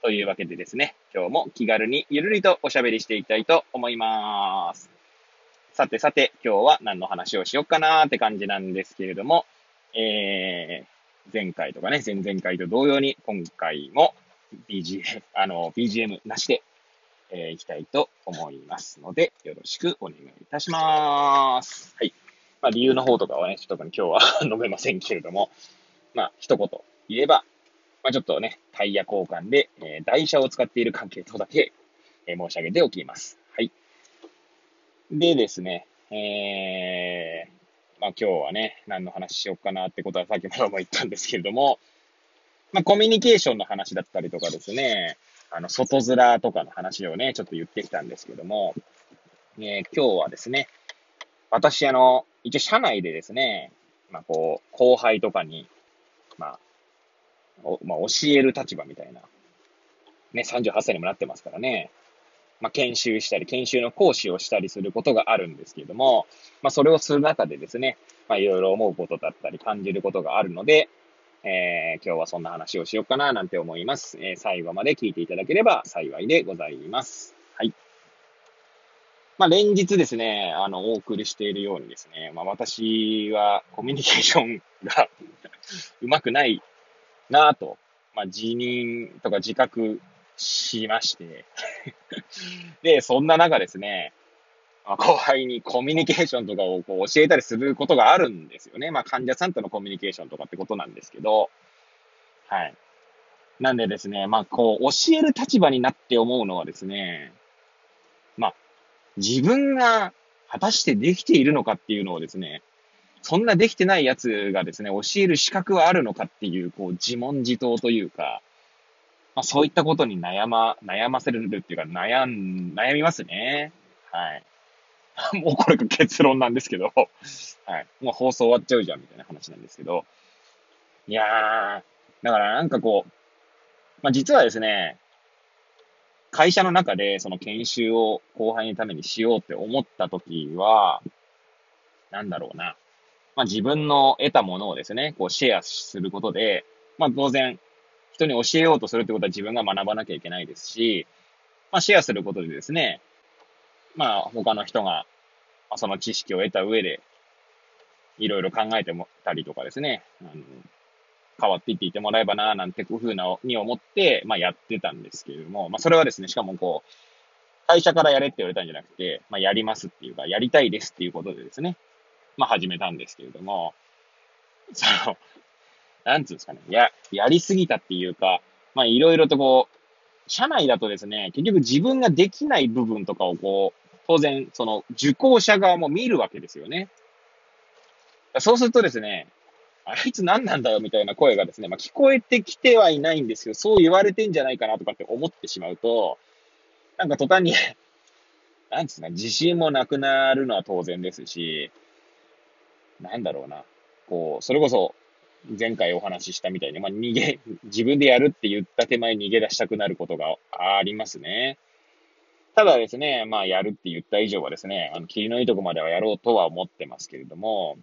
というわけでですね、今日も気軽にゆるりとおしゃべりしていきたいと思います。さてさて、今日は何の話をしよっかなーって感じなんですけれども、えー、前回とかね、前々回と同様に、今回も BGM、あの、BGM なしで、えー、いきたいと思いますので、よろしくお願いいたします。はい。まあ、理由の方とかはね、ちょっと今日は 述べませんけれども、まあ、一言言えば、まあ、ちょっとね、タイヤ交換で、えー台車を使っている関係とだけ、えー申し上げておきます。はい。でですね、えー、まあ今日はね、何の話しようかなってことはさっき も言ったんですけれども、まあコミュニケーションの話だったりとかですね、あの、外面とかの話をね、ちょっと言ってきたんですけども、えー今日はですね、私、あの、一応社内でですね、まあこう、後輩とかに、まあ、まあ、教える立場みたいな。ね、38歳にもなってますからね。まあ、研修したり、研修の講師をしたりすることがあるんですけれども、まあ、それをする中でですね、まあ、いろいろ思うことだったり、感じることがあるので、えー今日はそんな話をしようかな、なんて思います。えー最後まで聞いていただければ幸いでございます。はい。まあ、連日ですね、あの、お送りしているようにですね、まあ、私はコミュニケーションが うまくないなぁと、まあ、辞任とか自覚しまして、で、そんな中ですね、まあ後輩にコミュニケーションとかをこう教えたりすることがあるんですよね。まあ、患者さんとのコミュニケーションとかってことなんですけど、はい。なんでですね、まあ、こう、教える立場になって思うのはですね、まあ、自分が果たしてできているのかっていうのをですね、そんなできてないやつがですね、教える資格はあるのかっていう、こう、自問自答というか、まあ、そういったことに悩ま、悩ませるっていうか、悩ん、悩みますね。はい。もうこれが結論なんですけど、はい。もう放送終わっちゃうじゃん、みたいな話なんですけど。いやー、だからなんかこう、まあ、実はですね、会社の中でその研修を後輩のためにしようって思ったときは、なんだろうな。まあ、自分の得たものをですね、こうシェアすることで、まあ、当然、人に教えようとするってことは自分が学ばなきゃいけないですし、まあ、シェアすることでですね、まあ、他の人が、ま、その知識を得た上で、いろいろ考えてもたりとかですね、あの変わっていっていてもらえばな、なんてふうな、に思って、まあ、やってたんですけれども、まあ、それはですね、しかもこう、会社からやれって言われたんじゃなくて、まあ、やりますっていうか、やりたいですっていうことでですね、まあ、始めたんですけれども、その、なんつうんですかね、や、やりすぎたっていうか、まあ、いろいろとこう、社内だとですね、結局自分ができない部分とかをこう、当然、その、受講者側も見るわけですよね。そうするとですね、あいつ何なんだよみたいな声がですね、まあ、聞こえてきてはいないんですけど、そう言われてんじゃないかなとかって思ってしまうと、なんか途端に、なんつうか、自信もなくなるのは当然ですし、なんだろうな、こう、それこそ、前回お話ししたみたいに、まあ、逃げ、自分でやるって言った手前逃げ出したくなることがありますね。ただですね、まあ、やるって言った以上はですね、あの、霧のいいとこまではやろうとは思ってますけれども、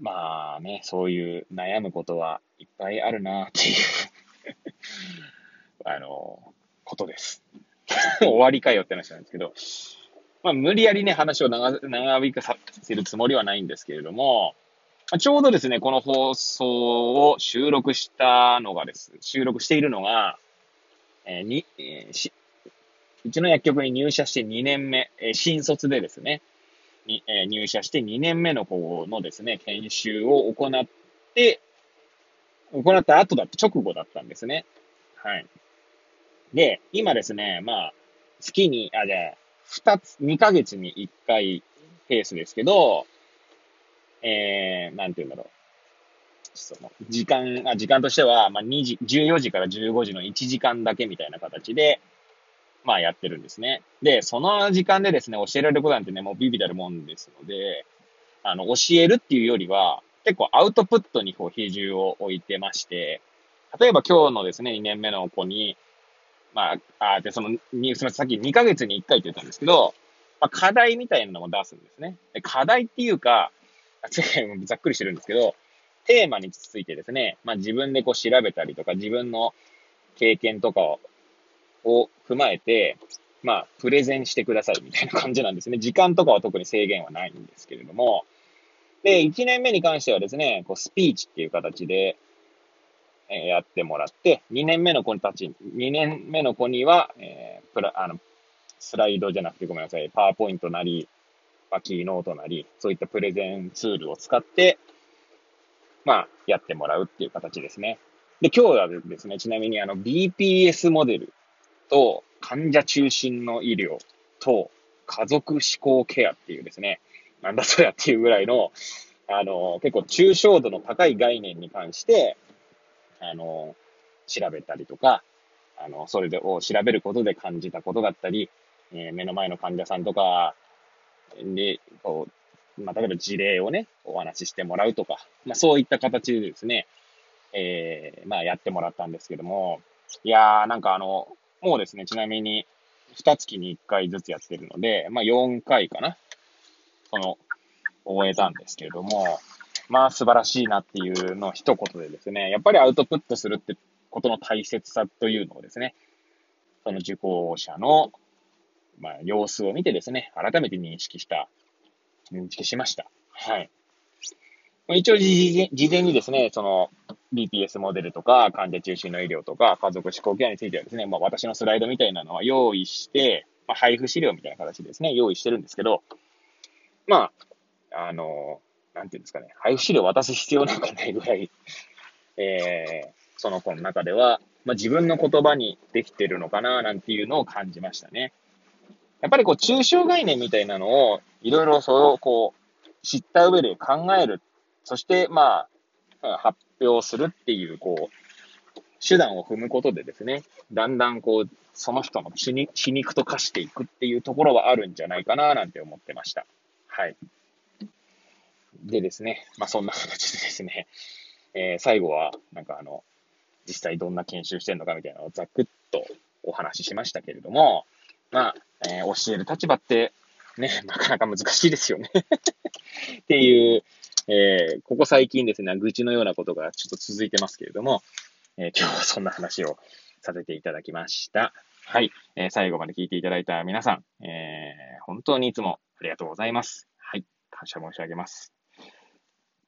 まあね、そういう悩むことはいっぱいあるなっていうあの、ことです。終わりかよって話なんですけど、まあ、無理やりね、話を長長引かさせるつもりはないんですけれども、ちょうどですね、この放送を収録したのがです、収録しているのが、えーに、えーし、うちの薬局に入社して2年目、えー新卒でですね、に、えー入社して2年目の子のですね、研修を行って、行った後だって直後だったんですね。はい。で、今ですね、まあ、月に、あ、じゃあ、二つ、2ヶ月に1回ペースですけど、えー、なんて言うんだろう。その、時間、あ時間としては、まあ、2時、14時から15時の1時間だけみたいな形で、まあ、やってるんですね。で、その時間でですね、教えられることなんてね、もうビビたるもんですので、あの、教えるっていうよりは、結構アウトプットにこう比重を置いてまして、例えば今日のですね、2年目の子に、まあ、あで、その、にすみません、さっき2ヶ月に1回って言ったんですけど、まあ、課題みたいなのも出すんですね。で課題っていうか、ざっくりしてるんですけど、テーマについてですね、まあ自分でこう調べたりとか、自分の経験とかを踏まえて、まあ、プレゼンしてくださいみたいな感じなんですね。時間とかは特に制限はないんですけれども、で、1年目に関してはですね、こうスピーチっていう形で、えー、やってもらって、2年目の子たち、2年目の子には、えー、プラ、あの、スライドじゃなくてごめんなさい、パワーポイントなり、まあ、キーノートなり、そういったプレゼンツールを使って、まあ、やってもらうっていう形ですね。で、今日はですね、ちなみにあの BPS モデルと患者中心の医療と家族思考ケアっていうですね、なんだそりゃっていうぐらいの、あの、結構抽象度の高い概念に関して、あの、調べたりとか、あの、それでを調べることで感じたことだったり、えー、目の前の患者さんとかで、こう、まあ、例えば事例をね、お話ししてもらうとか、まあ、そういった形でですね、えー、まあ、やってもらったんですけども、いやー、なんかあの、もうですね、ちなみに、二月に一回ずつやってるので、まあ、4回かな。その、終えたんですけれども、まあ、素晴らしいなっていうのを一言でですね、やっぱりアウトプットするってことの大切さというのをですね、その受講者のまあ、様子を見てですね、改めて認識した、認識しました。はい。一応事前にですね、その BPS モデルとか、患者中心の医療とか、家族思考ケアについてはですね、まあ私のスライドみたいなのは用意して、まあ、配布資料みたいな形でですね、用意してるんですけど、まあ、あの、なんていうんですかね、配布資料を渡す必要なんかないぐらい、えー、その子の中では、まあ自分の言葉にできてるのかな、なんていうのを感じましたね。やっぱりこう、抽象概念みたいなのを、いろいろそれをこう、知った上で考える。そして、まあ、発表するっていう、こう、手段を踏むことでですね、だんだんこう、その人の血に血肉と化していくっていうところはあるんじゃないかな、なんて思ってました。はい。でですね、まあそんな形でですね、えー、最後は、なんかあの、実際どんな研修してるのかみたいなのをざくっとお話ししましたけれども、まあ、えー、教える立場って、ね、なかなか難しいですよね っていう、えー、ここ最近ですね、愚痴のようなことがちょっと続いてますけれども、えー、今日はそんな話をさせていただきました。はい。えー、最後まで聞いていただいた皆さん、えー、本当にいつもありがとうございます。はい。感謝申し上げます。